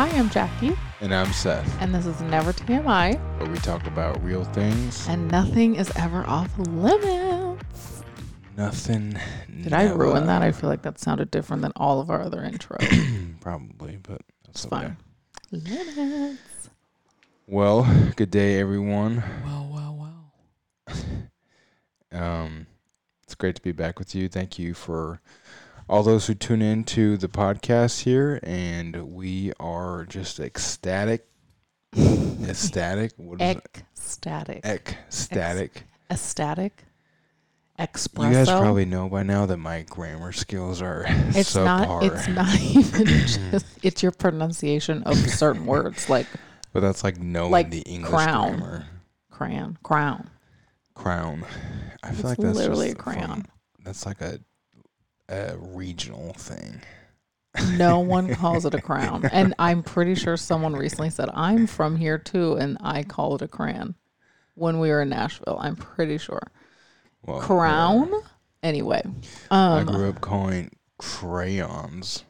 Hi, I'm Jackie, And I'm Seth, and this is Never TMI, where we talk about real things. and nothing is ever off limits. Nothing. Did I ruin that? I feel like that sounded different than all of our other intros. Probably, but It's that's okay. fine. Limits. Well, good day, everyone. Well, well, well. Um, it's great to be back with you. Thank you for all those who tune in to the podcast here, and we are just ecstatic. ecstatic. What is it? Ecstatic. Ecstatic. Ecstatic. Espresso. You guys probably know by now that my grammar skills are it's subpar. not. It's not even just. It's your pronunciation of certain words, like but that's like knowing like the English crown. grammar. crayon, crown. Crown. I feel It's like that's literally a crown. from- that's like a a regional thing. No one calls it a crown. And I'm pretty sure someone recently said, I'm from here too, and I call it a crayon when we were in Nashville. I'm pretty sure. Well, Crown? whatever. Anyway. I Um grew up calling crayons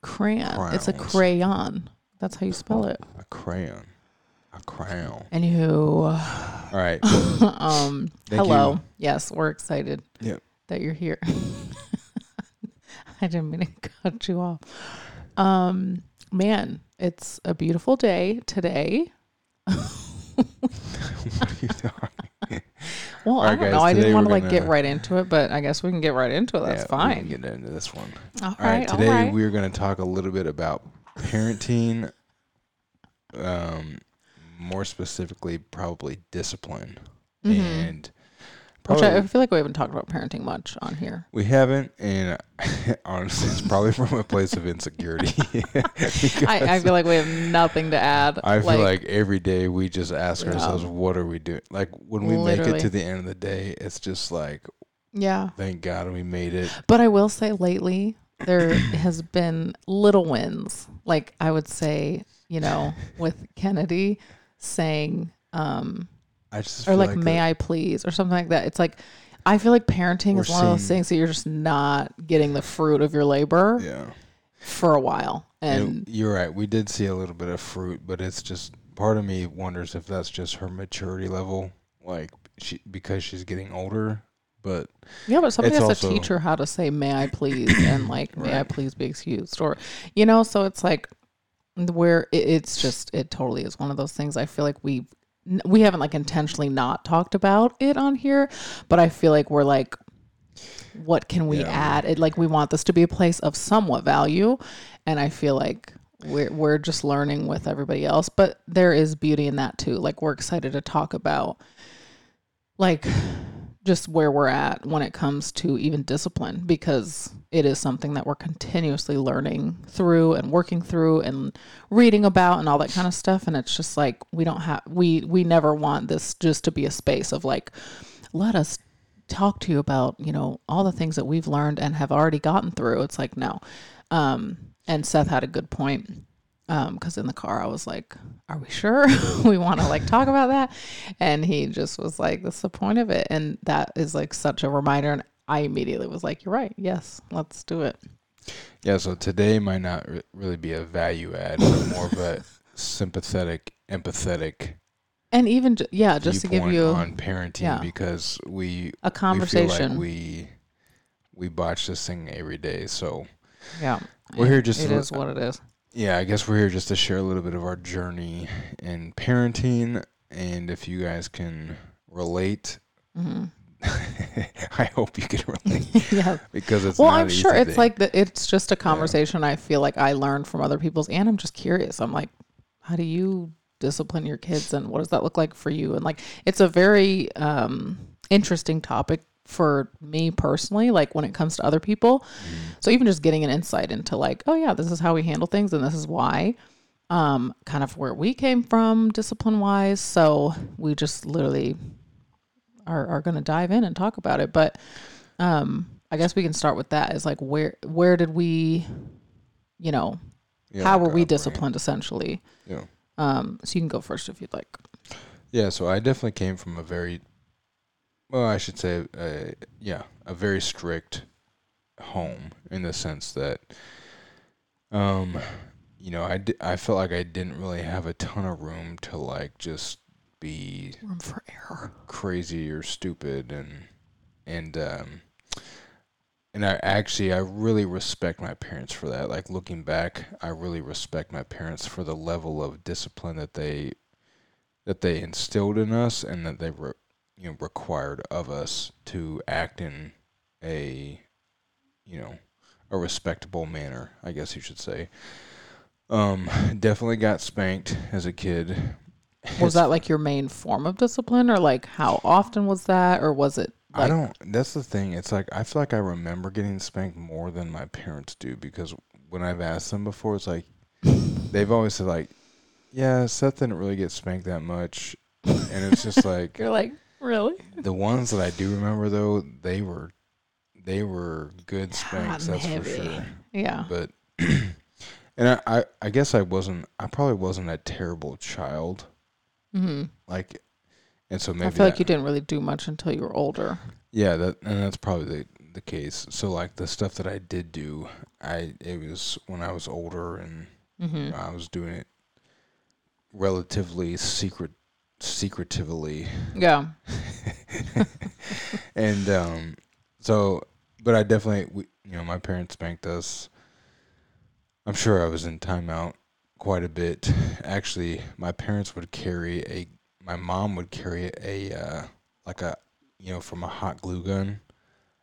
crayon. It's a crayon. That's how you spell it. a crayon. A crown. Anywho, All right. um Thank hello. you. Yes, we're excited Yep. that you're here. I didn't mean to cut you off. Um man, it's a beautiful day today. what are you talking? Well, All I don't know. I didn't want to like get gonna- right into it, but I guess we can get right into it. That's Yeah, fine. can get into this one. all All right. right. Today all right. we're going to talk a little bit about parenting. Um, more specifically, probably discipline Mhm. and Which I, I feel like we haven't talked about parenting much on here. We haven't, and honestly, it's probably from a place of insecurity. I, I feel like we have nothing to add. I feel like, every day we just ask Yeah. ourselves, "What are we doing?" Like when we make it to the end of the day, it's just like, yeah. "Thank God we made it." But I will say lately there has been little wins. Like I would say, you know, with Kennedy saying, um, I just or feel like, may I please, or something like that. It's like I feel like parenting is one of those things that you're just not getting the fruit of your labor Yeah, for a while. and And you're right. We did see a little bit of fruit, but it's just part of me wonders if that's just her maturity level, like she because she's getting older. But Yeah, but somebody has to teach her how to say "May I please" and like "May I please be excused," or you know. So it's like where it, it's just it totally is one of those things. I feel like we we haven't like intentionally not talked about it on here, but I feel like we're like, what can we Yeah. add? It like we want this to be a place of somewhat value, and I feel like. We're, we're just learning with everybody else, but there is beauty in that too. Like, we're excited to talk about like just where we're at when it comes to even discipline because it is something that we're continuously learning through and working through and reading about and all that kind of stuff. And it's just like we don't have we we never want this just to be a space of like let us talk to you about you know all the things that we've learned and have already gotten through. It's like no. Um and Seth had a good point um because in the car I was like are we sure? We want to like talk about that. And he just was like that's the point of it. And that is like such a reminder. And I immediately was like you're right. Yes let's do it. Yeah, so today might not re- really be a value add, but more of a sympathetic, empathetic and even ju- yeah just to give you on parenting yeah. because we a conversation We, like we we botch this thing every day. So yeah. We're here just it to- is what it is yeah, I guess we're here just to share a little bit of our journey in parenting, and if you guys can relate, hmm I hope you can relate yeah. because it's well i'm sure it's thing. like the, it's just a conversation i feel like i learned from other people's and i'm just curious. I'm like how do you discipline your kids and what does that look like for you? And like it's a very um interesting topic for me personally like when it comes to other people. So even just getting an insight into like oh yeah this is how we handle things and this is why um kind of where we came from discipline wise. So we just literally are, are going to dive in and talk about it. But um i guess we can start with that is like where where did we you know Yeah, how were we disciplined essentially? Yeah. um so you can go first if you'd like. Yeah, so I definitely came from a very, well, I should say, uh, yeah, a very strict home in the sense that, um, you know, I, di- I felt like I didn't really have a ton of room to like just be Room for error. crazy or stupid and and um and I actually I really respect my parents for that. Like looking back, I really respect my parents for the level of discipline that they that they instilled in us and that they were you know required of us to act in a you know a respectable manner, I guess you should say. Um definitely got spanked as a kid. Was that like your main form of discipline, or like how often was that, or was it? Like, I don't. That's the thing. It's like I feel like I remember getting spanked more than my parents do because when I've asked them before, it's like they've always said like, "Yeah, Seth didn't really get spanked that much," and it's just like You're like, really? the ones that I do remember though, they were they were good spanks. That's for sure. Yeah. But and I, I I guess I wasn't. I probably wasn't a terrible child. hmm Like, and so maybe I feel like you didn't really do much until you were older. Yeah, that and that's probably the the case. So like the stuff that I did do, I it was when I was older and hmm I was doing it relatively secret secretively. Yeah. and um so but I definitely we, you know, my parents spanked us. I'm sure I was in timeout quite a bit. Actually, my parents would carry a my mom would carry a uh like a you know, from a hot glue gun.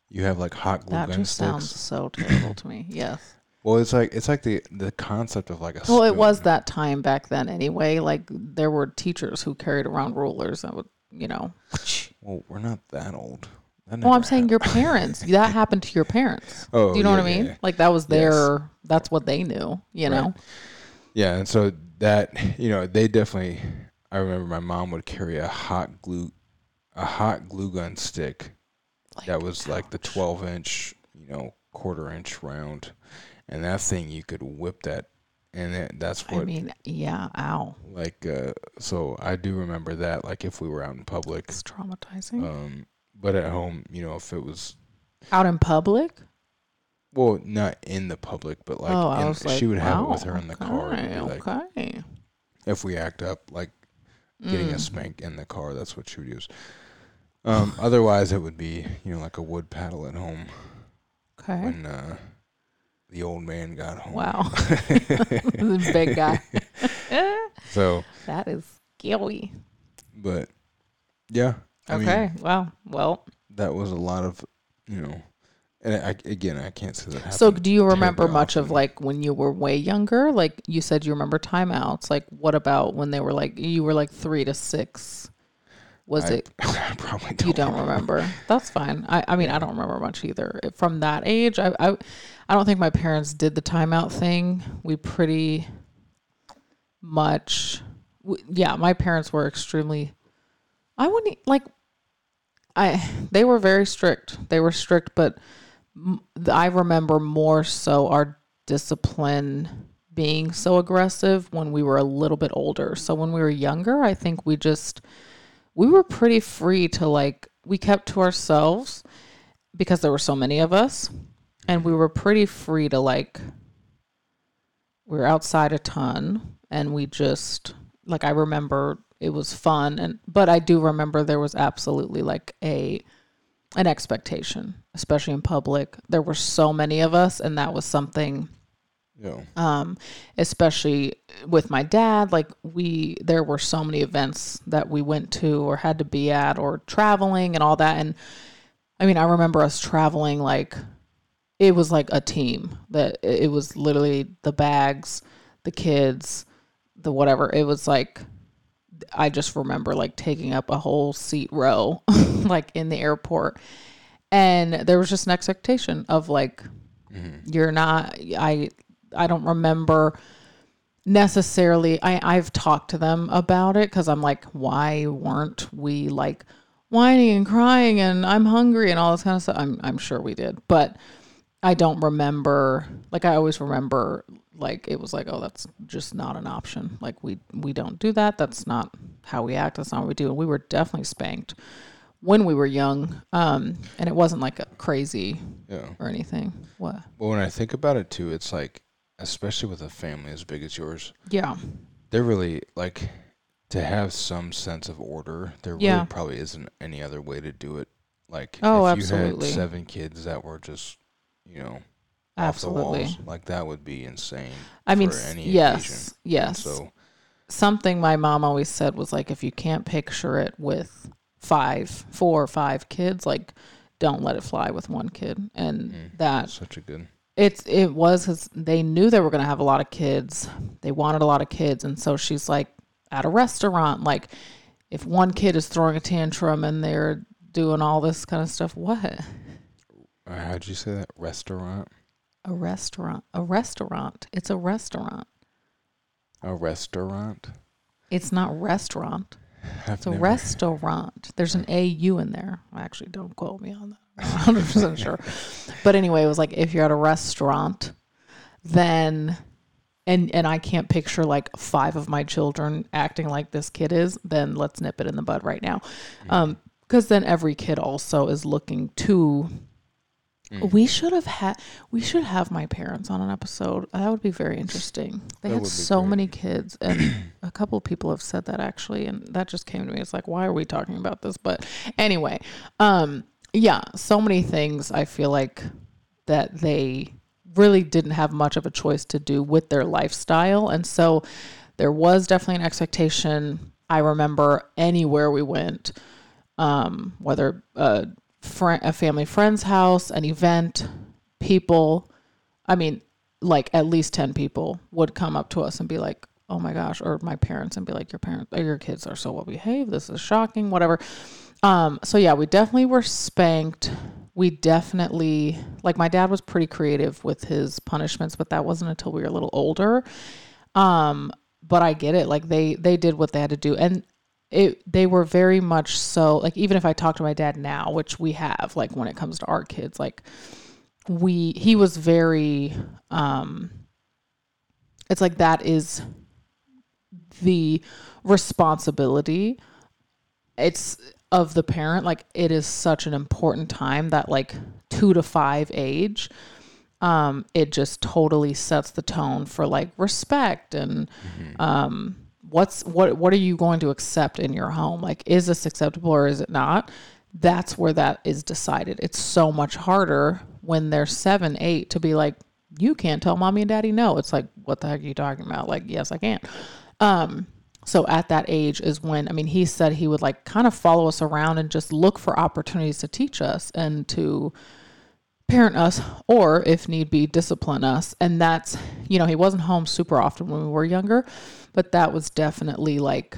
You have like hot glue That gun just sticks. sounds so terrible to me. Yes. Well, it's like it's like the the concept of like a. Well, it was that time back then anyway. Like there were teachers who carried around rulers that would, you know. Well, we're not that old. That Well, I'm never saying your parents. that happened to your parents. Oh, Do you know yeah, what I mean? Yeah, Like that was Yes. their. That's what they knew. You Right. know. yeah, and so that you know they definitely. I remember my mom would carry a hot glue, a hot glue gun stick Like, that was like the 12 inch, you know, quarter inch round, and that thing you could whip that, and it, that's what I mean, yeah. Ow. like. uh So I do remember that, like if we were out in public, It's traumatizing. um, but at home, you know, if it was Out in public. Well, not in the public, but like, oh, I in, was like, she would have it with her in the car. Okay, And like, okay. if we act up, like getting a Mm. spank in the car, that's what she would use. Um, otherwise, it would be you know like a wood paddle at home Okay. when uh, the old man got home. Wow. This big guy. so, that is scary. but yeah, I mean, Okay. wow. Well, that was a lot of you know, and I, again, I can't say that. So do you remember much of like when you were way younger? Like you said, you remember timeouts. Like what about when they were like you were like three to six? Was I, it I probably don't you don't remember. That's fine. I, I mean, I don't remember much either. From that age, I, I, I don't think my parents did the timeout thing. We pretty much, w- yeah, my parents were extremely, I wouldn't, like, I, they were very strict. They were strict, but m- I remember more so our discipline being so aggressive when we were a little bit older. So when we were younger, I think we just, we were pretty free to like we kept to ourselves because there were so many of us and we were pretty free to like we were outside a ton and we just like I remember it was fun and but I do remember there was absolutely like a an expectation especially in public. There were so many of us and that was something Yeah. um, especially with my dad. Like we, there were so many events that we went to or had to be at, or traveling and all that. And I mean, I remember us traveling like it was like a team. That it was literally the bags, the kids, the whatever. It was like I just remember like taking up a whole seat row, like in the airport, and there was just an expectation of like Mm-hmm. you're not i i don't remember necessarily i i've talked to them about it because i'm like why weren't we like whining and crying and i'm hungry and all this kind of stuff? I'm, I'm sure we did but i don't remember like i always remember like it was like oh that's just not an option. Like we we don't do that. That's not how we act. That's not what we do. And we were definitely spanked when we were young um and it wasn't like a crazy Yeah. or anything. What? Well, when I think about it too, it's like especially with a family as big as yours, Yeah. they're really like to have some sense of order. There Yeah. really probably isn't any other way to do it. Like Oh, if you absolutely. had seven kids that were just, you know, Absolutely. off the walls, like that would be insane. I mean, for any yes, occasion. yes. So Something my mom always said was like, if you can't picture it with five, four or five kids, like, don't let it fly with one kid. And Mm. that that's such a good. It's it was because they knew they were going to have a lot of kids. They wanted a lot of kids, and so she's like at a restaurant, like if one kid is throwing a tantrum and they're doing all this kind of stuff, what? Uh, how'd you say that? Restaurant. A restaurant. A restaurant. It's a restaurant. A restaurant. It's not restaurant. I've It's a never- restaurant. There's an A U in there. Actually, don't quote me on that. I'm not 100% sure. But anyway, it was like if you're at a restaurant, then and and I can't picture like five of my children acting like this kid is, then let's nip it in the bud right now. Um because then every kid also is looking to Mm. we should have had we should have my parents on an episode. That would be very interesting. They That had so great. many kids and a couple of people have said that actually and that just came to me. It's like why are we talking about this? But anyway, um yeah, so many things I feel like that they really didn't have much of a choice to do with their lifestyle and so there was definitely an expectation. I remember anywhere we went um, whether a, a family friend's house, an event, people, I mean, like at least 10 people would come up to us and be like, oh my gosh, or my parents and be like, your parents, your kids are so well behaved. This is shocking, whatever. Um, so yeah, we definitely were spanked. We definitely, like my dad was pretty creative with his punishments, but that wasn't until we were a little older. Um, but I get it. Like they, they did what they had to do. And it they were very much so like even if I talk to my dad now, which we have, like when it comes to our kids, like we he was very um it's like that is the responsibility. It's of the parent like it is such an important time that like 2 to 5 age um it just totally sets the tone for like respect and um what's what what are you going to accept in your home? Like is this acceptable or is it not? That's where that is decided. It's so much harder when they're seven eight to be like you can't tell mommy and daddy no. It's like what the heck are you talking about? Like yes i can um so at that age is when i mean he said he would like kind of follow us around and just look for opportunities to teach us and to parent us or if need be discipline us. And that's you know he wasn't home super often when we were younger but that was definitely like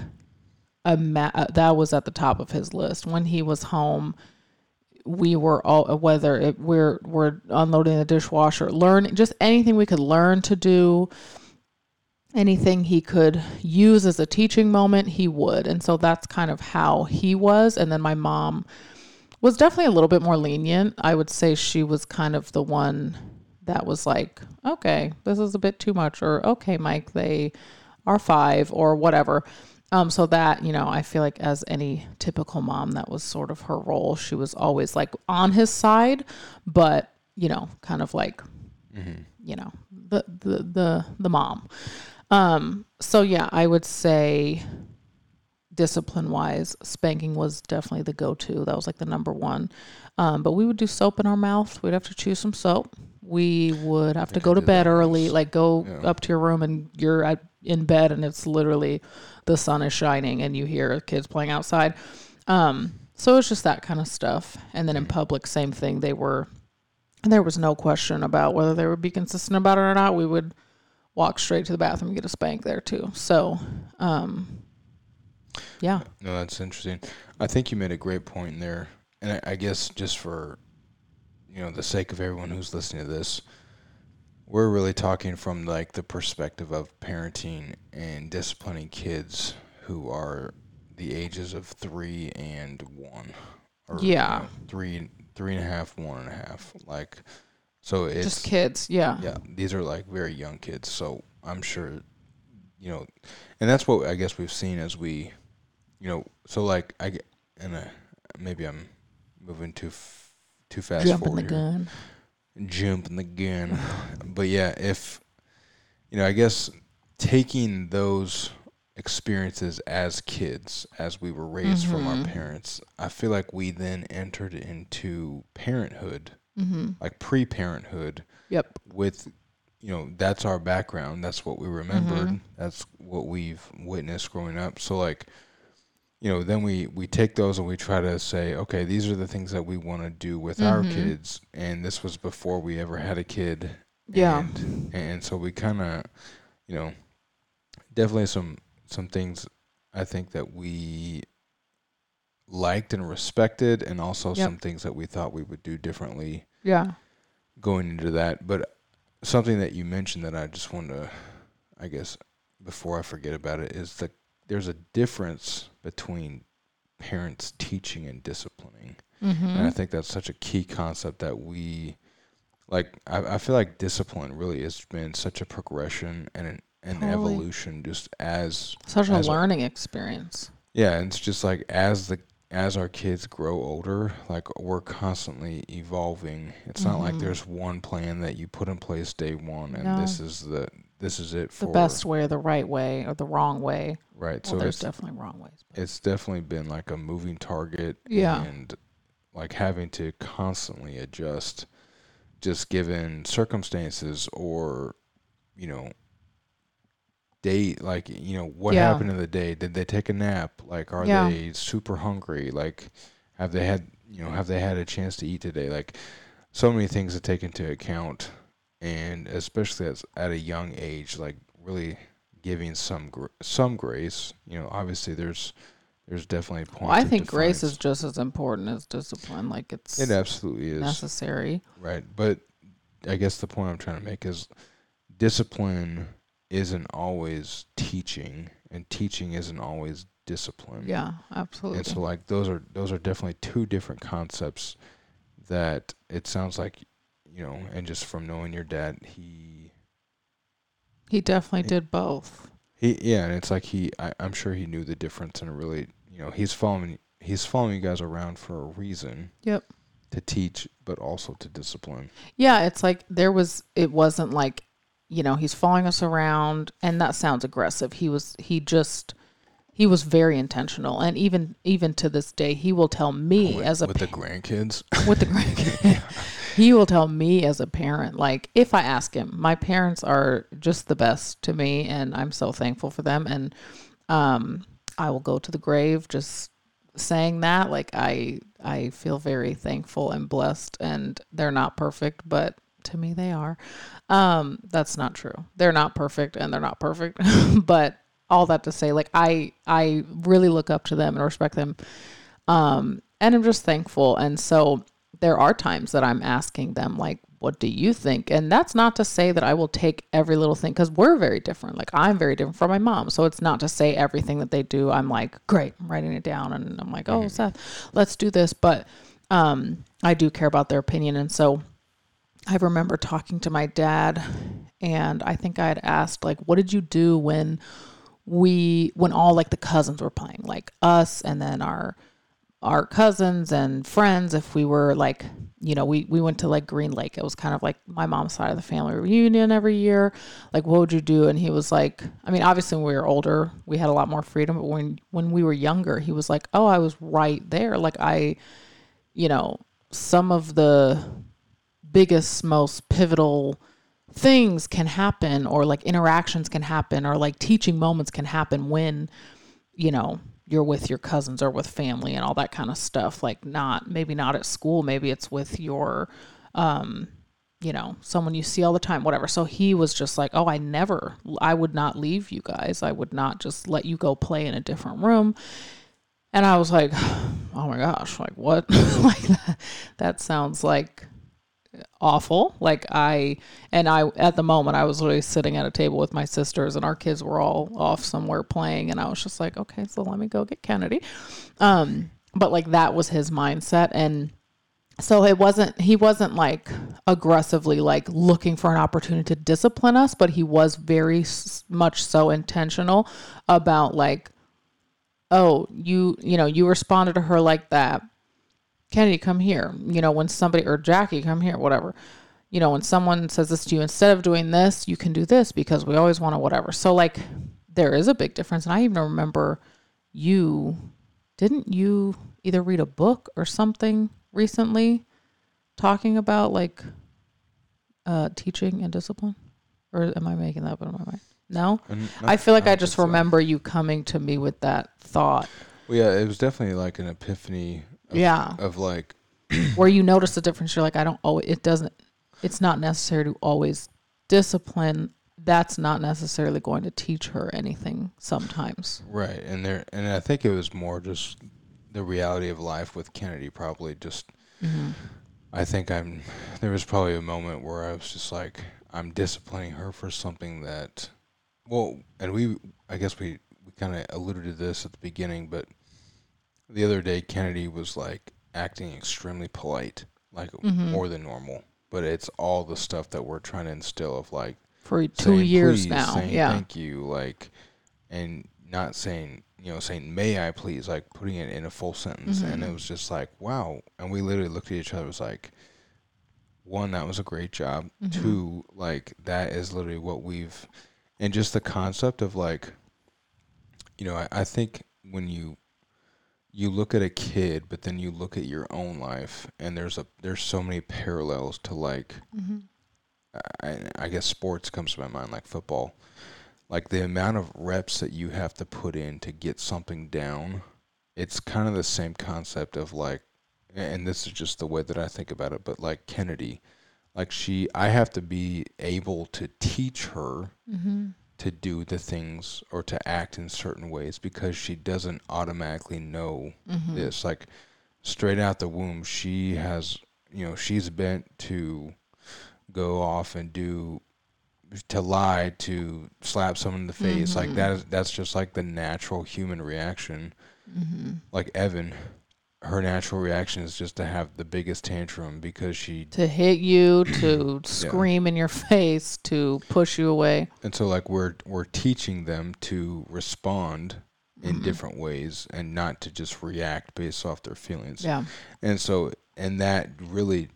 a ma- uh, that was at the top of his list. When he was home we were all whether it, we're we're unloading the dishwasher learning just anything we could learn to do anything he could use as a teaching moment he would. And so that's kind of how he was. And then my mom was definitely a little bit more lenient. I would say she was kind of the one that was like okay this is a bit too much or okay mike they are five or whatever. Um, so that you know i feel like as any typical mom that was sort of her role. She was always like on his side but you know kind of like you know the the the, the mom. Um so yeah i would say discipline wise spanking was definitely the go-to. That was like the number one. Um but we would do soap in our mouth. We'd have to chew some soap. We would have to go to bed early like go Yeah. up to your room and you're at, in bed and it's literally the sun is shining and you hear kids playing outside. Um so it's just that kind of stuff. And then in public same thing. They were and there was no question about whether they would be consistent about it or not. We would walk straight to the bathroom and get a spank there too. So um yeah No, that's interesting. I think you made a great point there, and I, I guess just for you know the sake of everyone who's listening to this, we're really talking from like the perspective of parenting and disciplining kids who are the ages of three and one, or you Yeah. know, three, three and a half, one and a half, like. So it's just kids yeah yeah, these are like very young kids, so I'm sure, you know, and that's what I guess we've seen as we, you know, so like I get, and uh, maybe I'm moving too f- too fast jumping forward the gun jumping the gun, but yeah, if you know, I guess taking those experiences as kids, as we were raised from our Mhm. parents, I feel like we then entered into parenthood, Mm-hmm. like pre parenthood, Yep. with, you know, that's our background. That's what we remembered. Mhm. That's what we've witnessed growing up. So, like, you know, then we, we take those and we try to say, okay, these are the things that we want to do with our Mhm. kids. And this was before we ever had a kid. Yeah. And, and so we kind of, you know, definitely some some things I think that we liked and respected, and also Yep. some things that we thought we would do differently Yeah. going into that. But something that you mentioned that I just want to, I guess, before I forget about it, is that there's a difference between parents teaching and disciplining. Mm-hmm. And I think that's such a key concept that we like. I, I feel like discipline really has been such a progression and an, an Totally. evolution just as Such a as a- learning experience. yeah, and it's just like as the as our kids grow older, like we're constantly evolving. It's not like Mhm. there's one plan that you put in place day one and this is the this is it The best way or the right way or the wrong way. right. Well, so there's definitely wrong ways. but- it's definitely been like a moving target Yeah. and like having to constantly adjust just given circumstances or you know day like you know what Yeah. happened in the day did they take a nap like are Yeah. they super hungry like have they had you know have they had a chance to eat today like so many things to take into account and especially as, at a young age like really giving some gr- some grace you know obviously there's there's definitely points Well, I think grace is just as important as discipline. Like it's it absolutely is necessary. Right. But I guess the point I'm trying to make is discipline isn't always teaching and teaching isn't always discipline. Yeah, absolutely. And so like those are those are definitely two different concepts that it sounds like you know, and just from knowing your dad, he he definitely It- did both. he yeah, and it's like he I, I'm sure he knew the difference and really you know, he's following he's following you guys around for a reason. Yep. To teach but also to discipline. Yeah, it's like there was it wasn't like, you know, he's following us around and that sounds aggressive. He was he just he was very intentional and even even to this day he will tell me with, as a with the grandkids. with the grandkids. He will tell me as a parent like if i ask him my parents are just the best to me and i'm so thankful for them and um i will go to the grave just saying that like i i feel very thankful and blessed and they're not perfect but to me they are. Um that's not true. They're not perfect and they're not perfect but all that to say like i i really look up to them and respect them um and i'm just thankful and so there are times that i'm asking them like what do you think? And that's not to say that i will take every little thing because we're very different. Like i'm very different from my mom. So it's not to say everything that they do i'm like great i'm writing it down and i'm like oh seth let's do this. But um i do care about their opinion. And so I remember talking to my dad, and I think I had asked, like, what did you do when we, when all like the cousins were playing, like us, and then our our cousins and friends. If we were like, you know, we we went to like Green Lake. It was kind of like my mom's side of the family reunion every year. Like, what would you do? And he was like, I mean, obviously when we were older, we had a lot more freedom. But when when we were younger, he was like, oh, I was right there. Like I, you know, some of the biggest, most pivotal things can happen, or like interactions can happen, or like teaching moments can happen when, you know, you're with your cousins or with family and all that kind of stuff. Like, not maybe not at school, maybe it's with your, um, you know, someone you see all the time, whatever. So he was just like, oh, I never, I would not leave you guys. I would not just let you go play in a different room. And I was like, oh my gosh, like what? like that, that sounds like awful. Like I and I at the moment I was literally sitting at a table with my sisters and our kids were all off somewhere playing and I was just like, okay, so let me go get Kennedy. Um but like that was his mindset and so it wasn't he wasn't like aggressively like looking for an opportunity to discipline us, but he was very s- much so intentional about like oh, you you know, you responded to her like that. Kennedy, come here. You know, when somebody or Jackie, come here, whatever. you know, when someone says this to you, instead of doing this, you can do this because we always want to whatever. So like there is a big difference. And I even remember you didn't you either read a book or something recently talking about like uh teaching and discipline? Or am I making that up in my mind? No? I feel like I, just so. remember you coming to me with that thought. Well, yeah, it was definitely like an epiphany. Of, Yeah. Of like, where you notice the difference you're like i don't always it doesn't it's not necessary to always discipline that's not necessarily going to teach her anything sometimes right, and there, and I think it was more just the reality of life with Kennedy. Probably just, mm-hmm. I think I'm. There was probably a moment where I was just like, I'm disciplining her for something that, well, and we, I guess we we kind of alluded to this at the beginning, but the other day Kennedy was like acting extremely polite, like more than normal. But it's all the stuff that we're trying to instill of like for two years please, now saying yeah thank you, like, and not saying you know saying may I please, like putting it in a full sentence, and Mm-hmm. it was just like wow, and we literally looked at each other, it was like. One, that was a great job. Mm-hmm. Two, like that is literally what we've, and just the concept of like, you know, I, I think when you you look at a kid, but then you look at your own life, and there's a there's so many parallels to like, mm-hmm. I, I guess sports comes to my mind like football, like the amount of reps that you have to put in to get something down. It's kind of the same concept of like, and this is just the way that I think about it, but like Kennedy, like she, I have to be able to teach her mm-hmm. To do the things or to act in certain ways because she doesn't automatically know mm-hmm. this. Like straight out the womb, she has, you know, she's bent to go off and do to lie to slap someone in the face. Like mm-hmm. that is that's just like the natural human reaction. Mm-hmm. Like evan her natural reaction is just to have the biggest tantrum because she to hit you to scream in your face to push you away. And so like we're we're teaching them to respond in Mm-hmm. different ways and not to just react based off their feelings. Yeah. And so and that really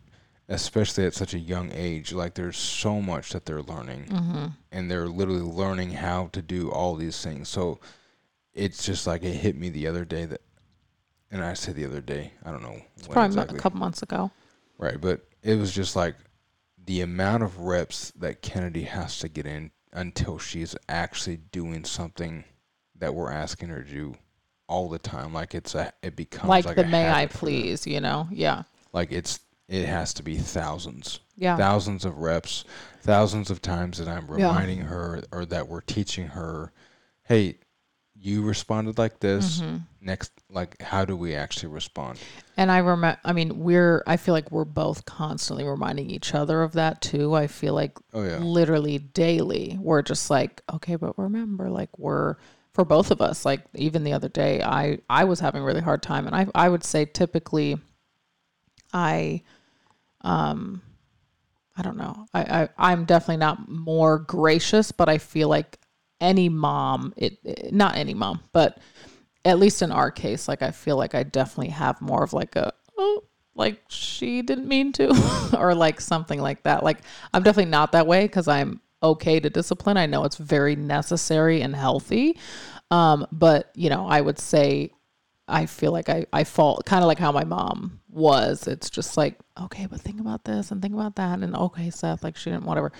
especially at such a young age like there's so much that they're learning. Mm-hmm. and they're literally learning how to do all these things. So it's just like it hit me the other day that and i said the other day i don't know it's when probably exactly. a couple months ago. Right but it was just like the amount of reps that kennedy has to get in until she's actually doing something that we're asking her to do all the time like it's a it becomes like, like, the may i please you know? Yeah. Like it's it has to be thousands. Yeah. Thousands of reps thousands of times that i'm Yeah. reminding her or that we're teaching her hey you responded like this Mm-hmm. next like how do we actually respond And I remember, I mean, we're, I feel like we're both constantly reminding each other of that too. I feel like oh yeah literally daily, we're just like, okay, but remember, like, we're, for both of us, like, even the other day, I, I was having a really hard time. And I, I would say typically, I, um, I don't know. I, I, I'm definitely not more gracious, but I feel like any mom, it, it not any mom, but at least in our case, like I feel like I definitely have more of like a oh, like she didn't mean to, or like something like that. Like I'm definitely not that way because I'm okay to discipline. I know it's very necessary and healthy, um, but you know I would say I feel like I I fall kind of like how my mom was. It's just like okay, but think about this and think about that, and okay, Seth, like she didn't whatever.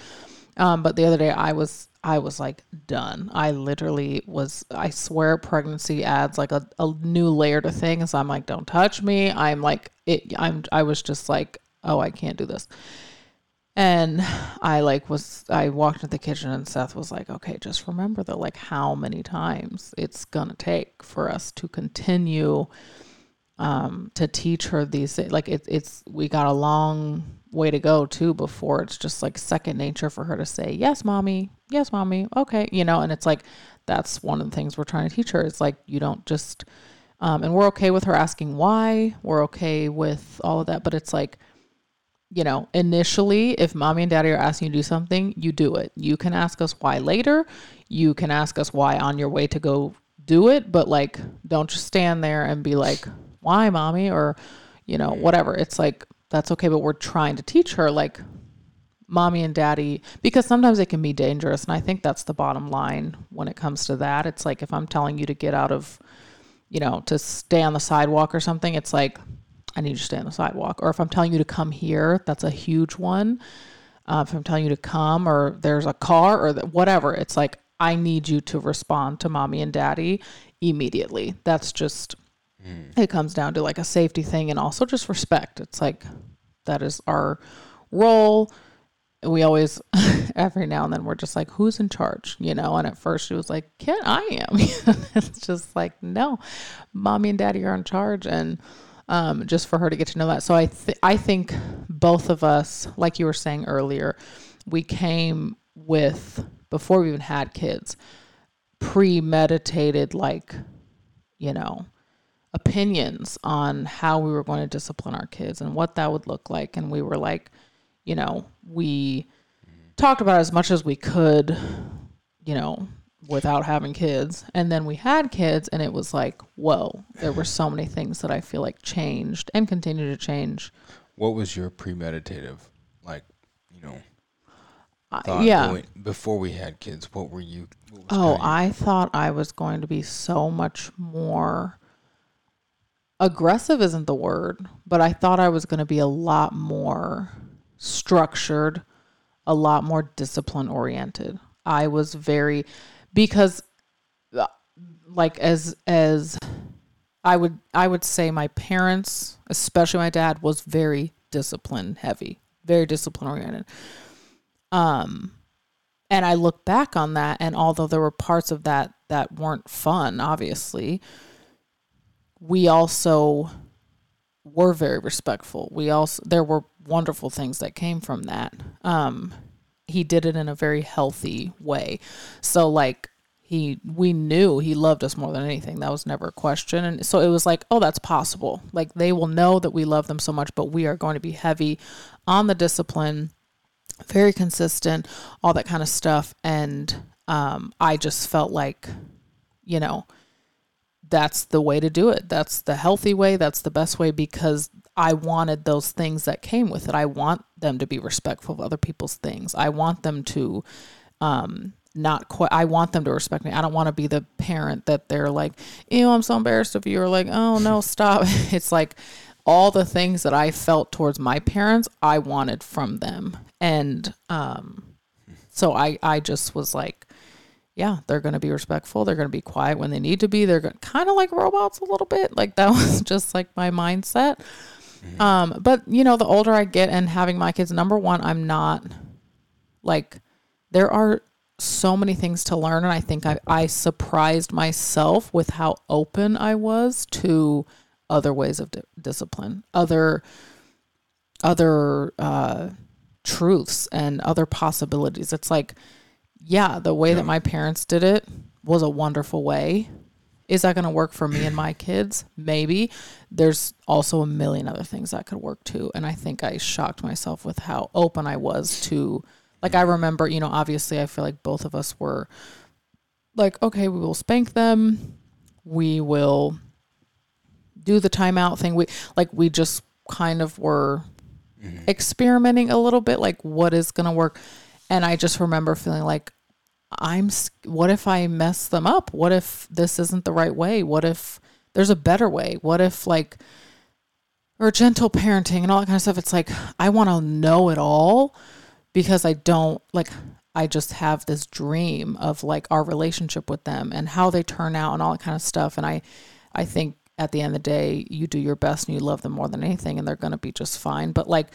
Um, but the other day I was I was like done. I literally was I swear pregnancy adds like a, a new layer to things. I'm like, don't touch me. I'm like it I'm I was just like, oh I can't do this. And I like was I walked into the kitchen and Seth was like, okay, just remember though, like how many times it's gonna take for us to continue um to teach her these things. Like it, it's we got a long way to go too before it's just like second nature for her to say yes mommy. Yes mommy. Okay. You know and it's like that's one of the things we're trying to teach her it's like you don't just um, and we're okay with her asking why. We're okay with all of that but it's like you know initially if mommy and daddy are asking you to do something you do it. You can ask us why later. You can ask us why on your way to go do it but like don't just stand there and be like why mommy? or you know whatever. It's like that's okay but we're trying to teach her like mommy and daddy because sometimes it can be dangerous and i think that's the bottom line when it comes to that. It's like if i'm telling you to get out of you know to stay on the sidewalk or something it's like i need you to stay on the sidewalk. Or if i'm telling you to come here that's a huge one. Uh, if i'm telling you to come or there's a car or th- whatever it's like i need you to respond to mommy and daddy immediately. That's just it comes down to like a safety thing and also just respect. It's like that is our role. We always every now and then we're just like who's in charge? You know? And at first she was like can i am. It's just like no mommy and daddy are in charge. And um, just for her to get to know that. So i th- i think both of us like you were saying earlier we came with before we even had kids premeditated like you know opinions on how we were going to discipline our kids and what that would look like and we were like you know we talked about as much as we could you know without having kids and then we had kids and it was like whoa there were so many things that i feel like changed and continue to change What was your premeditative, like, you know, thought yeah going, before we had kids? What were you? What Oh, I thought I was going to be so much more aggressive isn't the word, but I thought I was going to be a lot more structured, a lot more discipline oriented. I was very because uh, like as as I would I would say my parents, especially my dad was very discipline heavy, very discipline oriented. Um and I look back on that and although there were parts of that that weren't fun obviously we also were very respectful. We also there were wonderful things that came from that. Um he did it in a very healthy way. So like he we knew he loved us more than anything. That was never a question. And so it was like oh that's possible. Like they will know that we love them so much but we are going to be heavy on the discipline very consistent, all that kind of stuff. And um, I just felt like, you know, that's the way to do it. That's the healthy way. That's the best way because I wanted those things that came with it. I want them to be respectful of other people's things. I want them to um, not quite, I want them to respect me. I don't want to be the parent that they're like, ew, I'm so embarrassed of you. Or like, oh no, stop. it's like, all the things that I felt towards my parents, I wanted from them. And um, so I, I just was like, yeah, they're going to be respectful. They're going to be quiet when they need to be. They're kind of like robots a little bit. Like that was just like my mindset. Um, but you know, the older I get and having my kids, number one, I'm not like there are so many things to learn, and I think I, I surprised myself with how open I was to other ways of di- discipline, other other uh, truths, and other possibilities. It's like, yeah, the way that my parents did it was a wonderful way. Is that going to work for me and my kids? Maybe. There's also a million other things that could work too. And I think I shocked myself with how open I was to, like, I remember, you know, obviously, I feel like both of us were like, okay, we will spank them. We will do the timeout thing. We, like, we just kind of were mm-hmm. experimenting a little bit, like, what is going to work. And I just remember feeling like, I'm what if I mess them up? What if this isn't the right way? What if there's a better way? What if like or gentle parenting and all that kind of stuff? It's like I want to know it all because I don't like I just have this dream of like our relationship with them and how they turn out and all that kind of stuff and I I think at the end of the day you do your best and you love them more than anything and they're going to be just fine. But like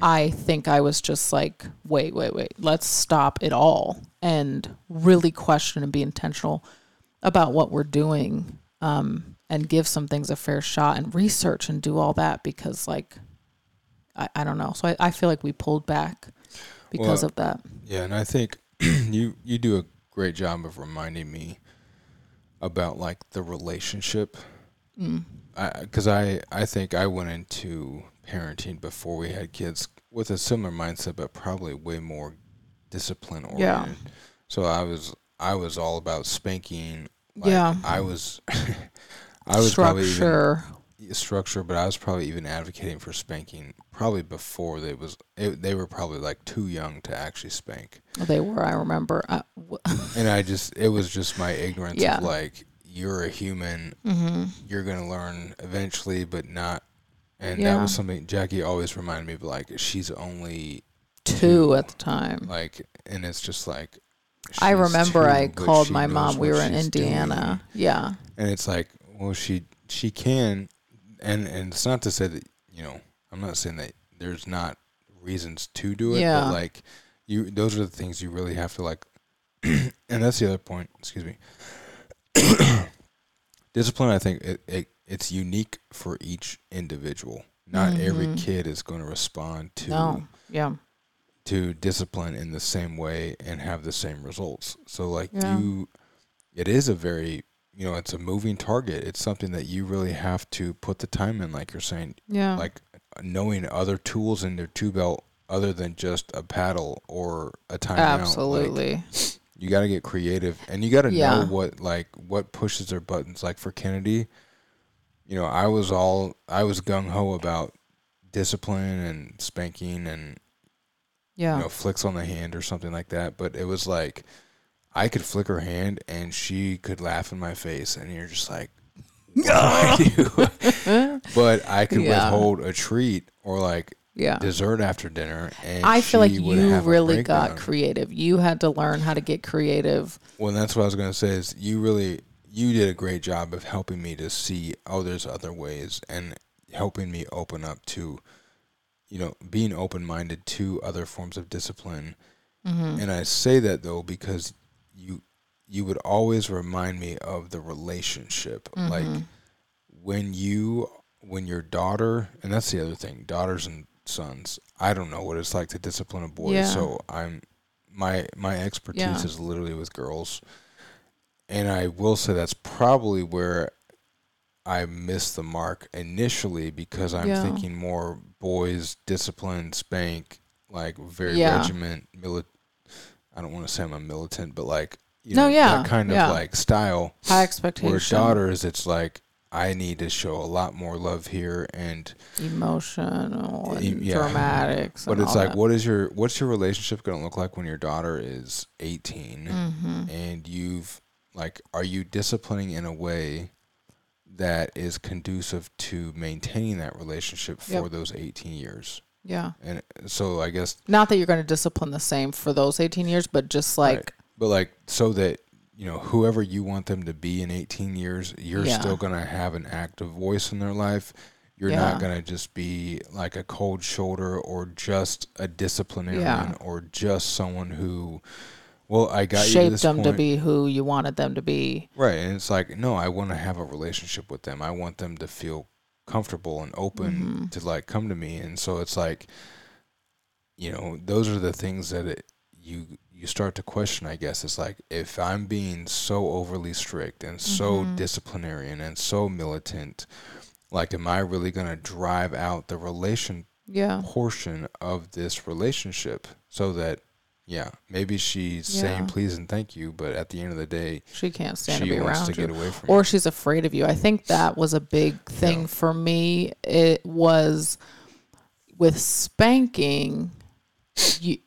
I think I was just like wait wait wait let's stop it all and really question and be intentional about what we're doing um, and give some things a fair shot and research and do all that because like I, I don't know. So I, I feel like we pulled back because Well, of that. Yeah, and I think you you do a great job of reminding me about like the relationship. Mm. Because I, I think I went into parenting before we had kids with a similar mindset, but probably way more discipline oriented. Yeah. So I was I was all about spanking. Like, Yeah. I was I was probably even, structure structure, but I was probably even advocating for spanking probably before they was it, they were probably like too young to actually spank. They were. I remember. Uh, w- And I just it was just my ignorance Yeah. of like you're a human, mm-hmm. you're gonna learn eventually, but not. And Yeah. that was something Jackie always reminded me of. Like she's only two at the time. like, and it's just like. I remember two, I called my mom. We were in Indiana. doing. Yeah. and it's like well she she can and and it's not to say that you know i'm not saying that there's not reasons to do it Yeah. but like you those are the things you really have to like and that's the other point excuse me discipline i think it, it it's unique for each individual not every Mhm. kid is going to respond to No. Yeah. to discipline in the same way and have the same results. So like Yeah. you it is a very you know, it's a moving target. It's something that you really have to put the time in, like you're saying, Yeah. like knowing other tools in their tool belt other than just a paddle or a timeout. Like, Absolutely. You got to get creative, and you got to Yeah. know what like what pushes their buttons. Like for Kennedy, you know, I was all I was gung ho about discipline and spanking and yeah. you know, flicks on the hand or something like that. But it was like I could flick her hand and she could laugh in my face, and you're just like, what do I do? but I could Yeah. withhold a treat or like yeah. dessert after dinner, and I feel like you really got creative. You had to learn how to get creative. Well, that's what I was gonna say. Is you really you did a great job of helping me to see oh, there's other ways, and helping me open up to, you know, being open minded to other forms of discipline. Mm-hmm. And I say that though because you you would always remind me of the relationship, like Mm-hmm. when you when your daughter, and that's the other thing, daughters and sons. I don't know what it's like to discipline a boy, Yeah. so I'm my my expertise Yeah. is literally with girls, and I will say that's probably where I missed the mark initially because I'm Yeah. thinking more boys discipline, spank, like very regiment, mili- I don't want to say I'm a militant, but like you No, know, yeah, that kind of like style. High expectations. Where daughters, it's like I need to show a lot more love here, and emotional, and yeah. dramatics. but it's like, that. what is your what's your relationship going to look like when your daughter is 18 Mhm. and you've like, are you disciplining in a way that is conducive to maintaining that relationship for Yep. those 18 years? Yeah. And so I guess Not that you're going to discipline the same for those 18 years, but just like, Right. but like so that you know whoever you want them to be in 18 years you're Yeah. still going to have an active voice in their life you're Yeah. not going to just be like a cold shoulder or just a disciplinarian Yeah. or just someone who well i got you to shaped this them to be who you wanted them to be. right and it's like no i want to have a relationship with them i want them to feel comfortable and open Mhm. to like come to me and so it's like you know those are the things that it, you you start to question i guess it's like if i'm being so overly strict and so Mhm. disciplinarian and so militant like am i really going to drive out the relation Yeah. portion of this relationship so that yeah maybe she's saying please and thank you but at the end of the day She can't stand to be around to you. or you. she's afraid of you. I think that was a big thing Yeah. for me. It was with spanking. You,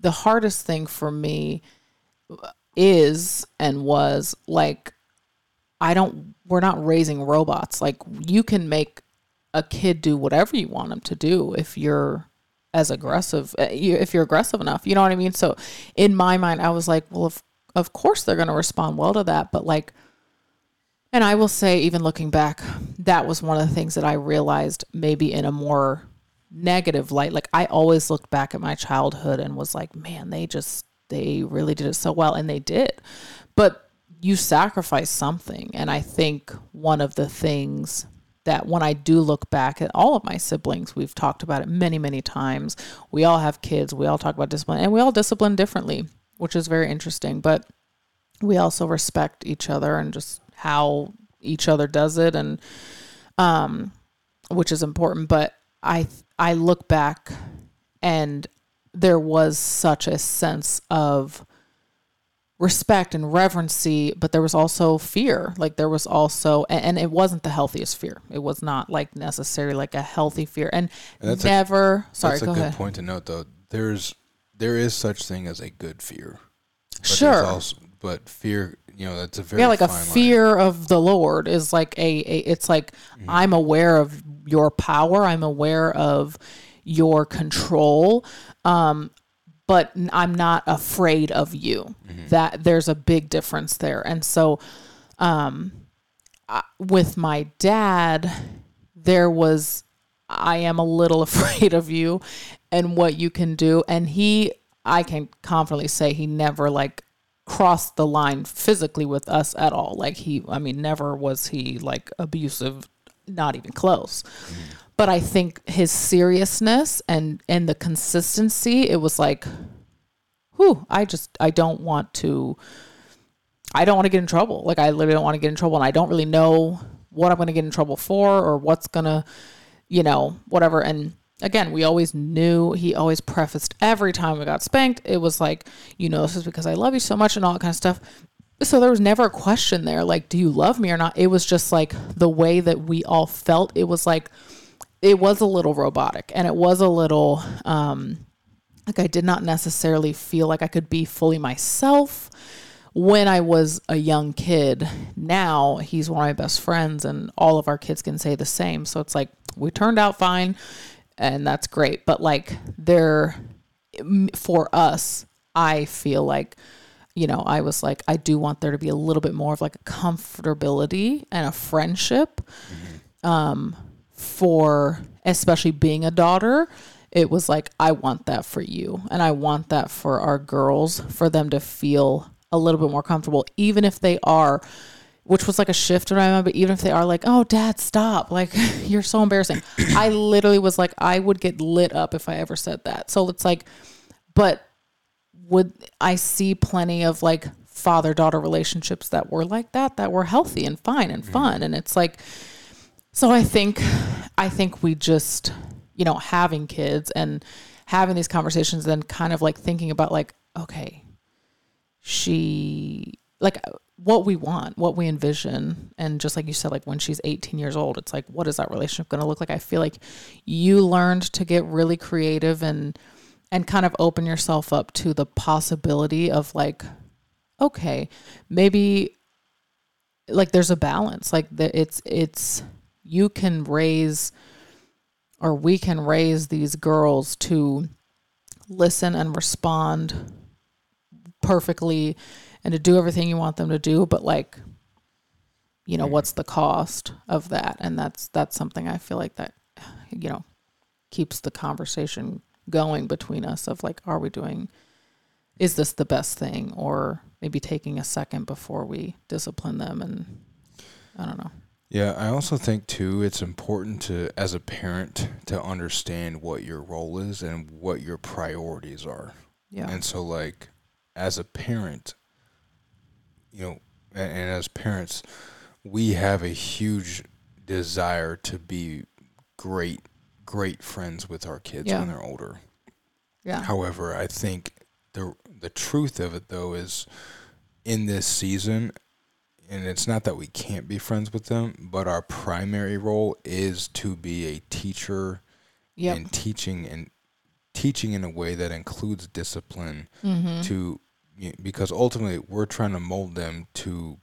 the hardest thing for me is and was like, I don't. We're not raising robots. Like you can make a kid do whatever you want him to do if you're as aggressive. uh, If you're aggressive enough, you know what I mean. So in my mind, I was like, well, of of course they're going to respond well to that, but like and I will say, even looking back, that was one of the things that I realized maybe in a more negative light. Like I always looked back at my childhood and was like, man, they just, they really did it so well. And they did. But you sacrifice something. And I think one of the things that when I do look back at all of my siblings, we've talked about it many, many times. We all have kids, we all talk about discipline, and we all discipline differently, which is very interesting. But we also respect each other and just how each other does it and um which is important but i i look back and there was such a sense of respect and reverency, but there was also fear. Like there was also, and, and it wasn't the healthiest fear. It was not like necessarily like a healthy fear, and, And that's a- never. sorry, That's a good ahead. point to note, though. There's there is such thing as a good fear. But Sure. Also, but fear, you know, that's a very yeah, like a line. fear of the Lord is like a, a it's like Mm-hmm. I'm aware of your power. I'm aware of your control. Um, but i'm not afraid of you. Mm-hmm. That there's a big difference there. And so, um, I, with my dad, there was I am a little afraid of you and what you can do. And he, I can confidently say, he never like crossed the line physically with us at all. Like he, I mean, never was he like abusive, not even close. Mm-hmm. But I think his seriousness and and the consistency, it was like, whew, I just I don't want to I don't want to get in trouble. Like I literally don't want to get in trouble and I don't really know what I'm going to get in trouble for or what's going to, you know, whatever. And again, we always knew he always prefaced every time we got spanked, it was like, you know, this is because I love you so much and all that kind of stuff. So there was never a question there like, do you love me or not? It was just like the way that we all felt. It was like it was a little robotic and it was a little um like I did not necessarily feel like I could be fully myself when I was a young kid. Now he's one of my best friends, and all of our kids can say the same. So it's like we turned out fine, and that's great. But like, there, for us, I feel like, you know, I was like, I do want there to be a little bit more of like a comfortability and a friendship. Um, for especially being a daughter it was like I want that for you and I want that for our girls for them to feel a little bit more comfortable even if they are which was like a shift in my mind but even if they are like oh dad stop. Like you're so embarrassing. I literally was like I would get lit up if I ever said that. So it's like but would I see plenty of like father daughter relationships that were like that that were healthy and fine and fun. And it's like so I think I think we just you know having kids and having these conversations then kind of like thinking about like okay she like what we want what we envision. And just like you said like when she's 18 years old it's like what is that relationship going to look like? I feel like you learned to get really creative and and kind of open yourself up to the possibility of like okay maybe like there's a balance. Like the, it's it's you can raise or we can raise these girls to listen and respond perfectly and to do everything you want them to do but like you know what's the cost of that? And that's that's something i feel like that you know keeps the conversation going between us of like are we doing is this the best thing? Or maybe taking a second before we discipline them and i don't know. Yeah, I also think too it's important to as a parent to understand what your role is and what your priorities are. yeah. And so like as a parent, you know, and, and as parents, we have a huge desire to be great great friends with our kids Yeah. when they're older. yeah However, I think the the truth of it though is in this season and it's not that we can't be friends with them, but our primary role is to be a teacher yep and teaching and teaching in a way that includes discipline mm-hmm. to because ultimately we're trying to mold them to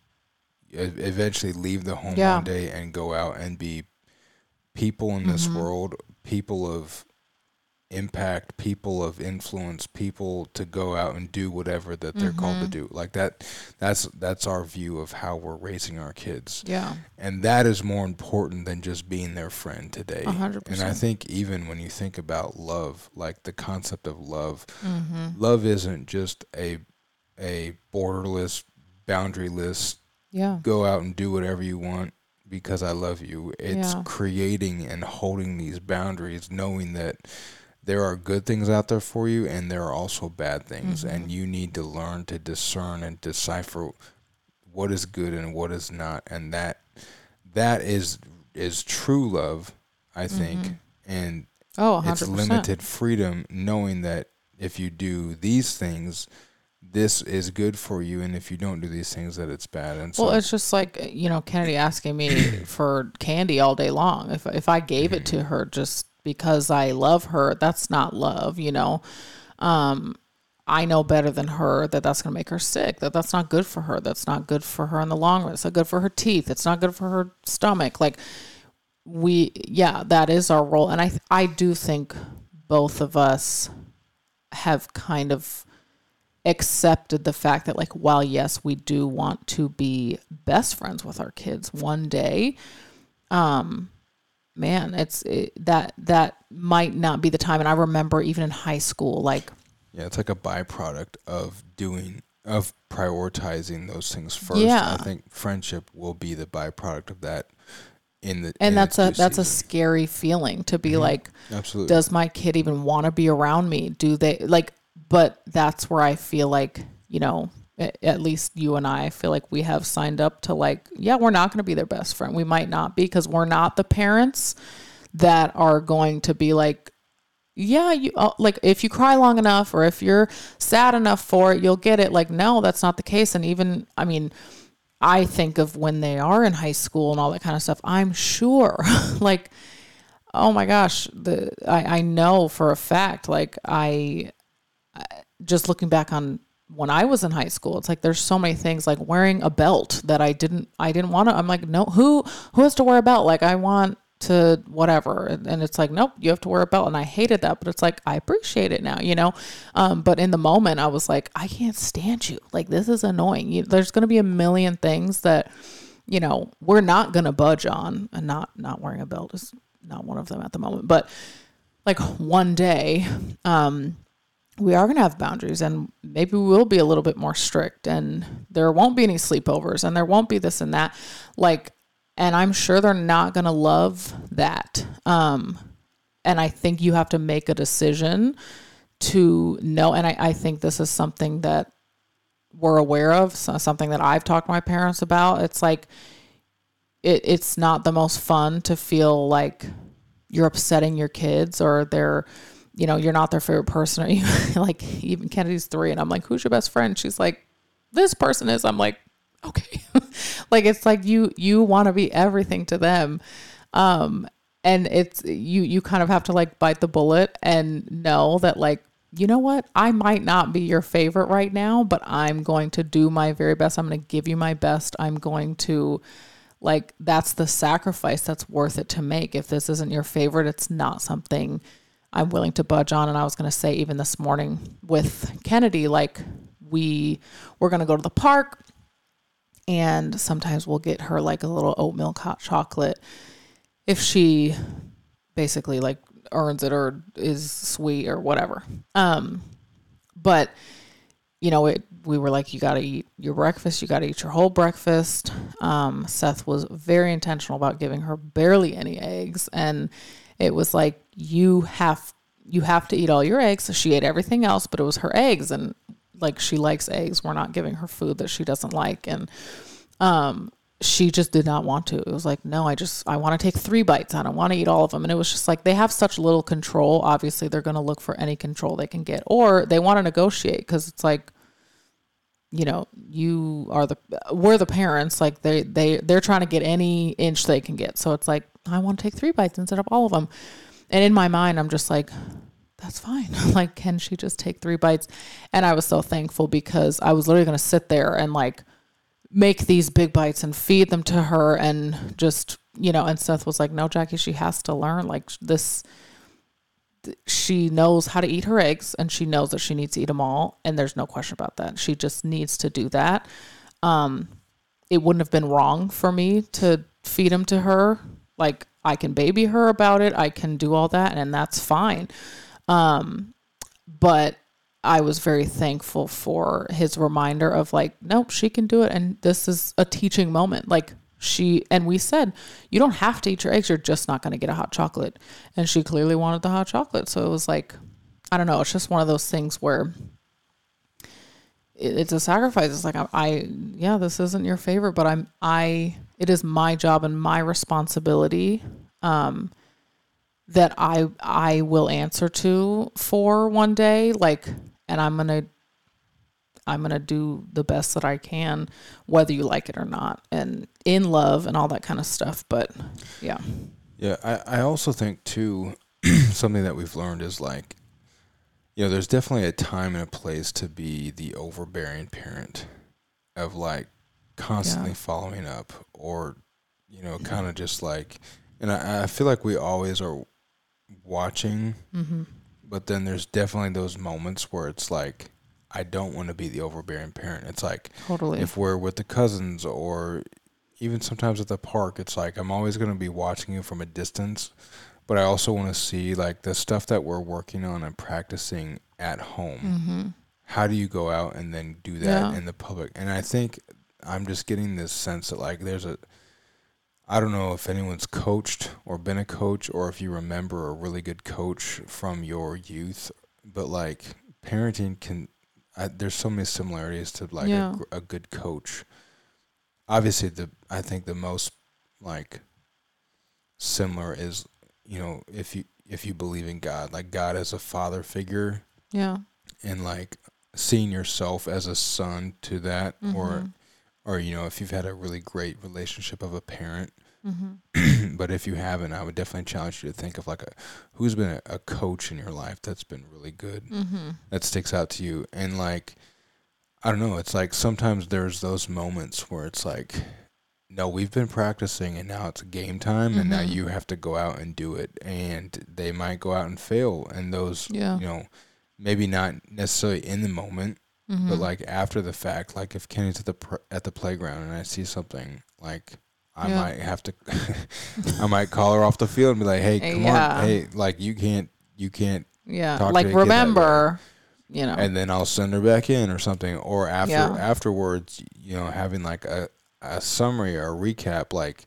eventually leave the home Yeah. one day and go out and be people in this Mhm. world, people of impact, people of influence, people to go out and do whatever that they're called to Mhm. do. Like that that's that's our view of how we're raising our kids. yeah And that is more important than just being their friend today. A hundred And I think even when you think about love, like the concept of love, mm-hmm. love isn't just a a borderless, boundaryless, yeah go out and do whatever you want because I love you. It's Yeah. creating and holding these boundaries, knowing that there are good things out there for you and there are also bad things Mhm. and you need to learn to discern and decipher what is good and what is not and that that is is true love, I think. Mhm. And oh it's 100% limited freedom knowing that if you do these things this is good for you, and if you don't do these things, that it's bad. And so, Well, it's just like you know Kennedy asking me for candy all day long. If if I gave it to her just because I love her, that's not love, you know. Um, I know better than her that that's going to make her sick. That that's not good for her. That's not good for her in the long run. It's not good for her teeth. It's not good for her stomach. Like we, yeah, that is our role, and I I do think both of us have kind of accepted the fact that like while yes we do want to be best friends with our kids one day um man it's it, that that might not be the time and i remember even in high school like yeah, it's like a byproduct of doing of prioritizing those things first. Yeah. I think friendship will be the byproduct of that. In the and in that's a that's a scary feeling to be Mhm. like absolutely does my kid even want to be around me do they like but that's where i feel like you know at least you and i feel like we have signed up to like yeah we're not going to be their best friend. We might not be because we're not the parents that are going to be like yeah you uh, like if you cry long enough or if you're sad enough for it you'll get it. Like no that's not the case. And even i mean i think of when they are in high school and all that kind of stuff i'm sure like oh my gosh the I, I know for a fact like I, I just looking back on when I was in high school it's like there's so many things like wearing a belt that I didn't I didn't want to I'm like no who who has to wear a belt? Like I want to whatever. And and it's like nope you have to wear a belt. And I hated that but it's like I appreciate it now you know? Um but in the moment I was like I can't stand you. Like this is annoying. You, there's going to be a million things that you know we're not going to budge on. And not not wearing a belt is not one of them at the moment. But like one day um we are going to have boundaries and maybe we will be a little bit more strict and there won't be any sleepovers and there won't be this and that. Like and i'm sure they're not going to love that. Um and i think you have to make a decision to know and i, I think this is something that we're aware of so- something that i've talked to my parents about. It's like it, it's not the most fun to feel like you're upsetting your kids or they're you know you're not their favorite person or you? Like even kennedy's three and i'm like who's your best friend? She's like this person is. I'm like okay. Like it's like you you want to be everything to them. Um and it's you you kind of have to like bite the bullet and know that like you know what? I might not be your favorite right now but i'm going to do my very best. I'm going to give you my best. I'm going to like that's the sacrifice that's worth it to make. If this isn't your favorite it's not something i'm willing to budge on and i was going to say even this morning with kennedy like we we're going to go to the park and sometimes we'll get her like a little oatmeal hot chocolate if she basically like earns it or is sweet or whatever. Um but you know it we were like you got to eat your breakfast. You got to eat your whole breakfast. Um seth was very intentional about giving her barely any eggs and it was like you have you have to eat all your eggs. She ate everything else but it was her eggs. And like she likes eggs. We're not giving her food that she doesn't like. And um she just did not want to. It was like no i just i want to take three bites. I don't want to eat all of them. And it was just like they have such little control. Obviously they're going to look for any control they can get. Or they want to negotiate because it's like you know you are the we're the parents like they they they're trying to get any inch they can get. So it's like i want to take three bites instead of all of them and in my mind i'm just like that's fine. Like can she just take three bites? And i was so thankful because i was literally going to sit there and like make these big bites and feed them to her and just you know and seth was like no jackie she has to learn like this she knows how to eat her eggs and she knows that she needs to eat them all and there's no question about that. She just needs to do that. Um it wouldn't have been wrong for me to feed them to her. Like i can baby her about it. I can do all that and that's fine. Um but i was very thankful for his reminder of like nope she can do it and this is a teaching moment. Like she and we said you don't have to eat your eggs. You're just not going to get a hot chocolate. And she clearly wanted the hot chocolate. So it was like i don't know. It's just one of those things where it- it's a sacrifice. It's like I, I yeah this isn't your favorite but i'm i it is my job and my responsibility um that i i will answer to for one day. Like and i'm gonna I'm going to do the best that I can, whether you like it or not, and in love and all that kind of stuff. But yeah. Yeah. I, I also think, too, something that we've learned is like, you know, there's definitely a time and a place to be the overbearing parent of like constantly Yeah. following up or, you know, kind of just like, and I, I feel like we always are watching Mm-hmm. but then there's definitely those moments where it's like I don't want to be the overbearing parent. It's like Totally. if we're with the cousins or even sometimes at the park, it's like I'm always going to be watching you from a distance, but I also want to see like the stuff that we're working on and practicing at home. mm-hmm. How do you go out and then do that Yeah. in the public? And I think I'm just getting this sense that like there's a I don't know if anyone's coached or been a coach or if you remember a really good coach from your youth, but like parenting can, I, there's so many similarities to like Yeah. a, a good coach. Obviously, the I think the most like similar is you know if you if you believe in God, like God as a father figure, Yeah. and like seeing yourself as a son to that, or Mhm. or you know if you've had a really great relationship of a parent Mm-hmm. but if you haven't, I would definitely challenge you to think of like a who's been a, a coach in your life that's been really good Mm-hmm. that sticks out to you. And like, I don't know, it's like sometimes there's those moments where it's like, no, we've been practicing and now it's game time and now Mhm. you have to go out and do it. And they might go out and fail. And those, Yeah. you know, maybe not necessarily in the moment, Mm-hmm. but like after the fact, like if Kenny's at the pr- at the playground and I see something like I Yeah. might have to, I might call her off the field and be like, "Hey, come Yeah. on, hey, like you can't, you can't," yeah. Like a kid that way. remember, you know. and then I'll send her back in or something. Or after Yeah. afterwards, you know, having like a a summary or a recap, like.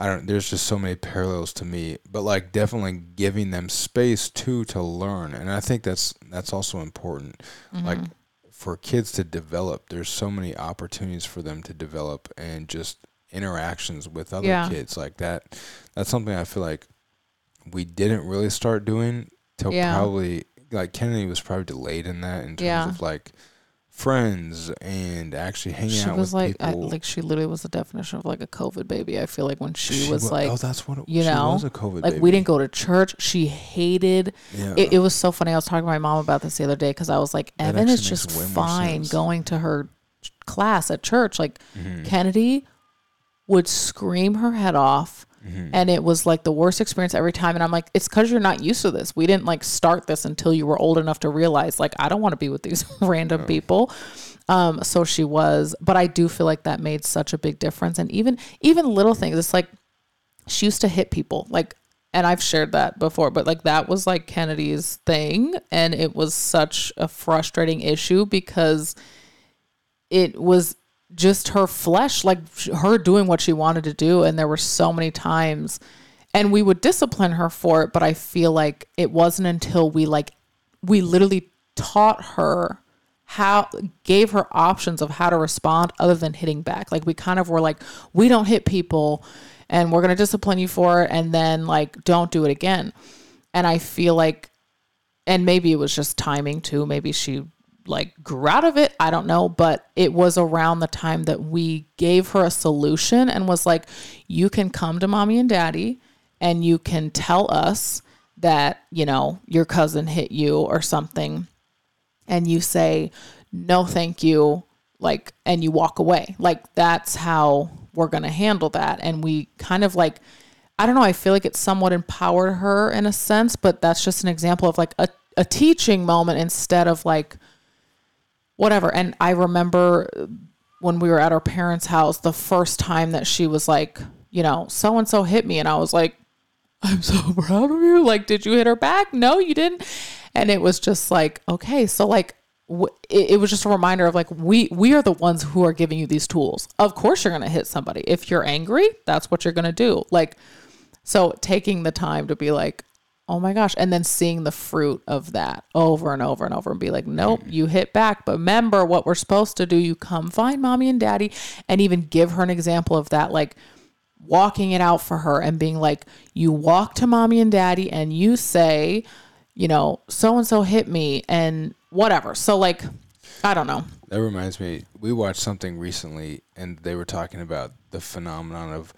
I don't. There's just so many parallels to me, but like definitely giving them space too to learn, and I think that's that's also important like Mhm. for kids to develop there's so many opportunities for them to develop and just interactions with other Yeah. kids like that that's something i feel like we didn't really start doing till Yeah. probably like kennedy was probably delayed in that in terms Yeah. of like friends and actually hanging she out was with like, I, like she literally was the definition of like a COVID baby. I feel like when she, was wa- like, oh that's what it, you she know, was a covid like baby. we didn't go to church. She hated. yeah It, it was so funny. I was talking to my mom about this the other day because I was like, Evan is just fine going to her class at church. Like Mhm. Kennedy would scream her head off. Mhm. And it was like the worst experience every time. And I'm like, it's because you're not used to this. We didn't like start this until you were old enough to realize, like, I don't want to be with these random people. Um, so she was, but I do feel like that made such a big difference. And even even little things, it's like she used to hit people, like, and I've shared that before, but like that was like Kennedy's thing, and it was such a frustrating issue because it was just her flesh, like her doing what she wanted to do, and there were so many times, and we would discipline her for it, but I feel like it wasn't until we like we literally taught her how gave her options of how to respond other than hitting back. Like we kind of were like, we don't hit people and we're going to discipline you for it and then like don't do it again. And I feel like and maybe it was just timing too. Maybe she like grew out of it. I don't know, but it was around the time that we gave her a solution and was like, you can come to mommy and daddy and you can tell us that, you know, your cousin hit you or something and you say no thank you like and you walk away like that's how we're going to handle that and we kind of like i don't know i feel like it somewhat empowered her in a sense but that's just an example of like a, a teaching moment instead of like whatever and i remember when we were at our parents house the first time that she was like you know so and so hit me and i was like I'm so proud of you. Like, did you hit her back? No, you didn't. And it was just like, okay, so like, it, was just a reminder of like, we we are the ones who are giving you these tools. Of course, you're gonna hit somebody. If you're angry, that's what you're gonna do. Like, so taking the time to be like, oh my gosh, and then seeing the fruit of that over and over and over, and be like, nope, mm. you hit back. But remember what we're supposed to do. You come find mommy and daddy, and even give her an example of that, like walking it out for her and being like, you walk to mommy and daddy and you say, you know, so and so hit me and whatever. So, like, I don't know. That reminds me, we watched something recently, and they were talking about the phenomenon of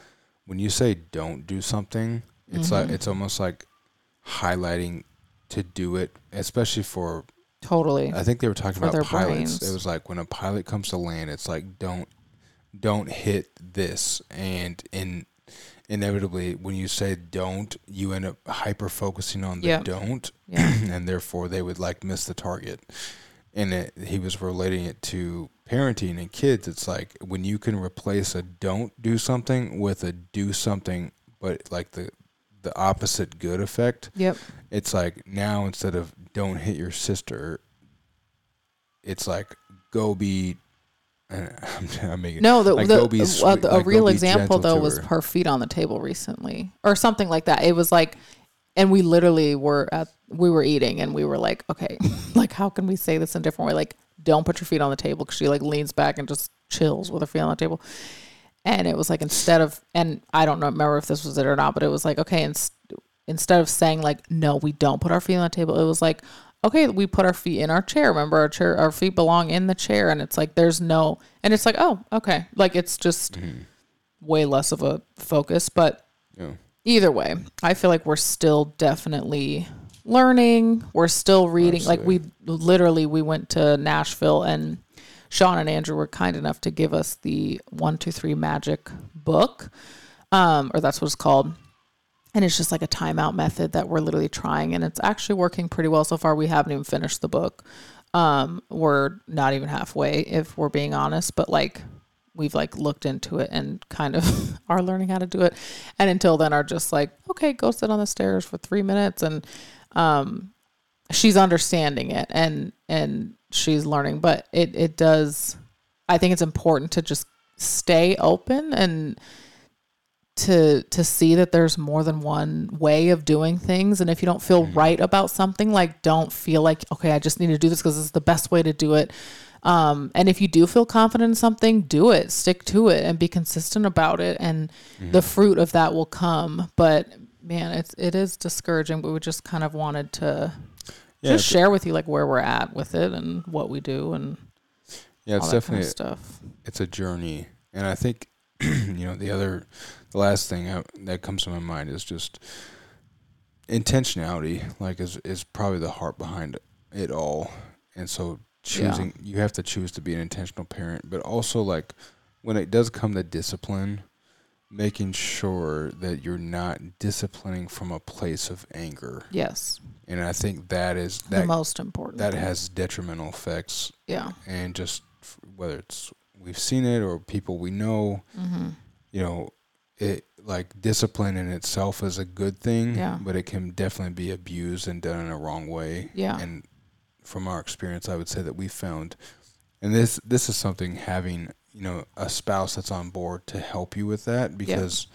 when you say "don't do something," it's like mm-hmm. it's almost like highlighting to do it, especially for. Totally. I think they were talking For about pilots. brains. It was like when a pilot comes to land, it's like don't don't hit this, and in inevitably when you say don't, you end up hyper focusing on the Yeah. don't, Yeah. and therefore they would like miss the target. And it, he was relating it to parenting and kids. It's like when you can replace a don't do something with a do something, but like the the opposite good effect. Yep. It's like now instead of don't hit your sister, it's like go be. I'm, I'm making No, the, like, the, go be uh, the- a like, go real example though to was her. her feet on the table recently, or something like that. It was like, and we literally were at we were eating, and we were like, okay, like how can we say this in a different way? Like, don't put your feet on the table because she like leans back and just chills with her feet on the table. And it was like instead of, and I don't know, remember if this was it or not, but it was like, okay, ins- instead of saying like, no, we don't put our feet on the table, it was like, okay, we put our feet in our chair. Remember, our chair, our feet belong in the chair, and it's like there's no, and it's like, oh, okay, like it's just mm-hmm. way less of a focus. But Yeah. either way, I feel like we're still definitely learning. We're still reading. Like we literally, we went to Nashville and Sean and Andrew were kind enough to give us the one, two, three magic book. Um, or that's what it's called. And it's just like a timeout method that we're literally trying and it's actually working pretty well so far. We haven't even finished the book. Um, we're not even halfway if we're being honest, but like we've like looked into it and kind of are learning how to do it. And until then are just like, okay, go sit on the stairs for three minutes and um she's understanding it and and she's learning. But it it does I think it's important to just stay open and to to see that there's more than one way of doing things. And if you don't feel right about something like don't feel like okay I just need to do this because it's the best way to do it. Um, and if you do feel confident in something do it. Stick to it and be consistent about it. And the fruit of that will come. But man it's it is discouraging but we just kind of wanted to Yeah, just share with you like where we're at with it and what we do and yeah, it's that kind definitely of stuff. it's a journey, and I think you know the other, the last thing I, that comes to my mind is just intentionality. Like is is probably the heart behind it all, and so choosing you have to choose to be an intentional parent, but also like when it does come to discipline, making sure that you're not disciplining from a place of anger, yes and I think that is the most important that thing. has detrimental effects yeah and just whether it's we've seen it or people we know, mm-hmm. you know, it like discipline in itself is a good thing, Yeah. but it can definitely be abused and done in a wrong way. Yeah. And from our experience, I would say that we found, and this this is something having you know a spouse that's on board to help you with that because.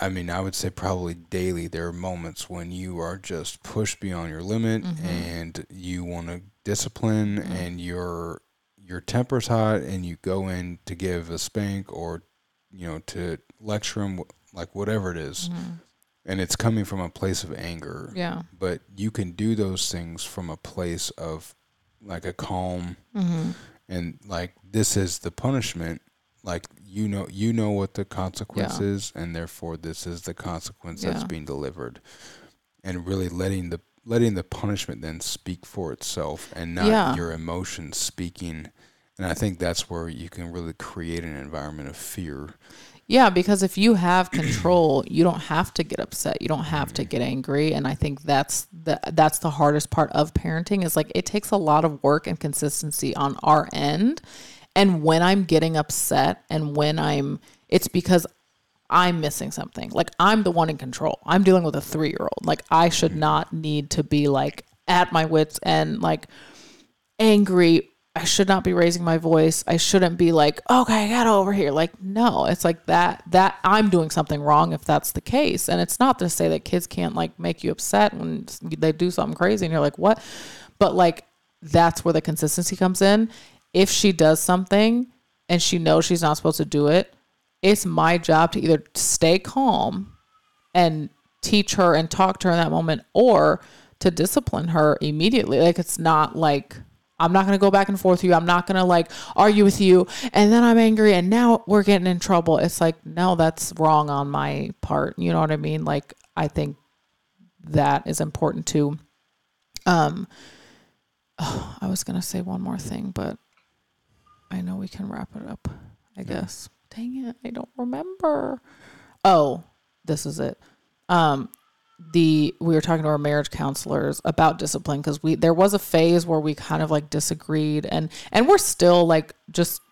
I mean, I would say probably daily there are moments when you are just pushed beyond your limit Mhm. and you want to discipline Mhm. and your your temper's hot and you go in to give a spank or you know to lecture them like whatever it is, Mhm. and it's coming from a place of anger yeah but you can do those things from a place of like a calm mm-hmm. and like this is the punishment like you know you know what the consequence Yeah. is and therefore this is the consequence that's being delivered and really letting the letting the punishment then speak for itself and not Yeah. your emotions speaking and i think that's where you can really create an environment of fear Yeah, because if you have control, you don't have to get upset. You don't have to mm-hmm. get angry, and I think that's the that's the hardest part of parenting is like it takes a lot of work and consistency on our end. And when I'm getting upset and when I'm it's because I'm missing something. Like I'm the one in control. I'm dealing with a 3-year-old. Like I should mm-hmm. not need to be like at my wits end like angry. I should not be raising my voice. I shouldn't be like, okay, I got over here. Like, no, it's like that, that I'm doing something wrong if that's the case. And it's not to say that kids can't like make you upset when they do something crazy and you're like, what? But like, that's where the consistency comes in. If she does something and she knows she's not supposed to do it, it's my job to either stay calm and teach her and talk to her in that moment or to discipline her immediately. Like it's not like I'm not going to go back and forth with you. I'm not going to like argue with you. And then I'm angry and now we're getting in trouble. It's like, no, that's wrong on my part. You know what I mean? Like, I think that is important too. Um, oh, I was going to say one more thing, but I know we can wrap it up, I guess. Dang it. I don't remember. Oh, this is it. Um, the we were talking to our marriage counselors about discipline because we there was a phase where we kind of like disagreed and and we're still like just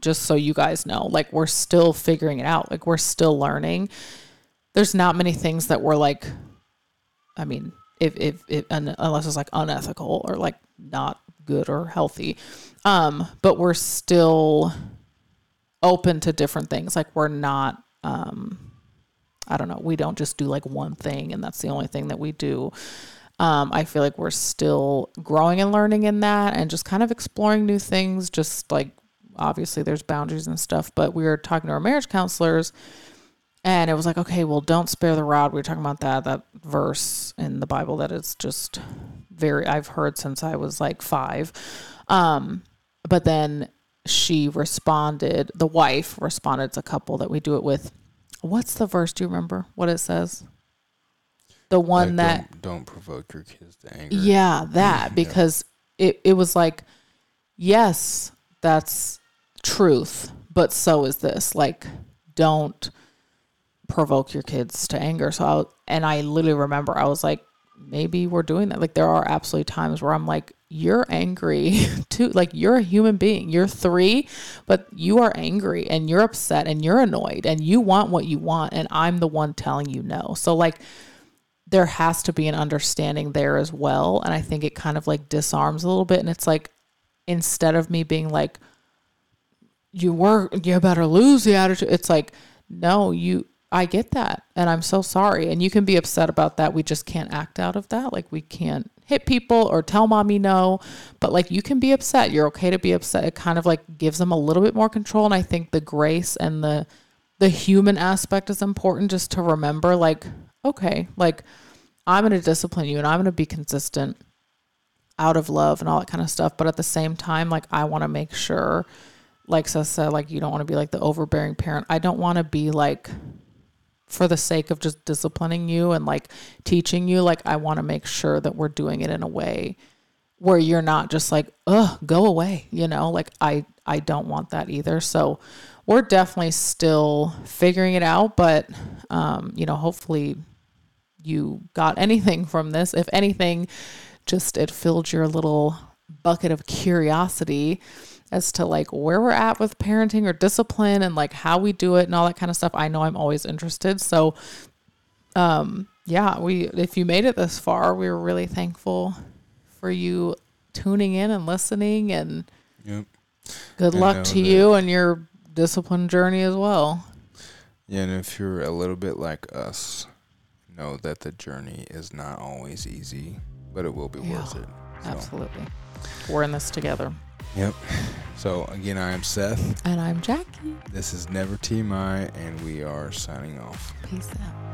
just so you guys know like we're still figuring it out like we're still learning there's not many things that we're like i mean if if, if unless it's like unethical or like not good or healthy um but we're still open to different things like we're not um I don't know, we don't just do like one thing and that's the only thing that we do. Um, I feel like we're still growing and learning in that and just kind of exploring new things. Just like obviously there's boundaries and stuff, but we were talking to our marriage counselors and it was like, okay, well, don't spare the rod. We were talking about that, that verse in the Bible that is just very, I've heard since I was like five. Um, but then she responded, the wife responded, it's a couple that we do it with What's the verse? Do you remember what it says? The one like that don't, don't, provoke your kids to anger. Yeah, that because yeah. it it was like, yes, that's truth, but so is this. Like, don't provoke your kids to anger. So I and I literally remember I was like, maybe we're doing that. Like there are absolutely times where I'm like, you're angry too. Like you're a human being. You're three, but you are angry and you're upset and you're annoyed and you want what you want. And I'm the one telling you no. So, like, there has to be an understanding there as well. And I think it kind of like disarms a little bit. And it's like, instead of me being like, you were, you better lose the attitude, it's like, no, you, I get that. And I'm so sorry. And you can be upset about that. We just can't act out of that. Like, we can't hit people or tell mommy no, but like you can be upset. You're okay to be upset. It kind of like gives them a little bit more control. And I think the grace and the the human aspect is important just to remember like, okay, like I'm gonna discipline you and I'm gonna be consistent out of love and all that kind of stuff. But at the same time, like I wanna make sure, like Seth said, like you don't want to be like the overbearing parent. I don't want to be like for the sake of just disciplining you and like teaching you like i want to make sure that we're doing it in a way where you're not just like ugh go away you know? Like i i don't want that either. So we're definitely still figuring it out but um you know hopefully you got anything from this. If anything just it filled your little bucket of curiosity as to like where we're at with parenting or discipline and like how we do it and all that kind of stuff. I know I'm always interested. So um yeah, we if you made it this far, we were really thankful for you tuning in and listening and yep. good luck to you and your discipline journey as well. Yeah, and if you're a little bit like us, know that the journey is not always easy, but it will be yeah, worth it. So. Absolutely. We're in this together. Yep. So again, I am Seth. And I'm Jackie. This is Never TMI, and we are signing off. Peace out.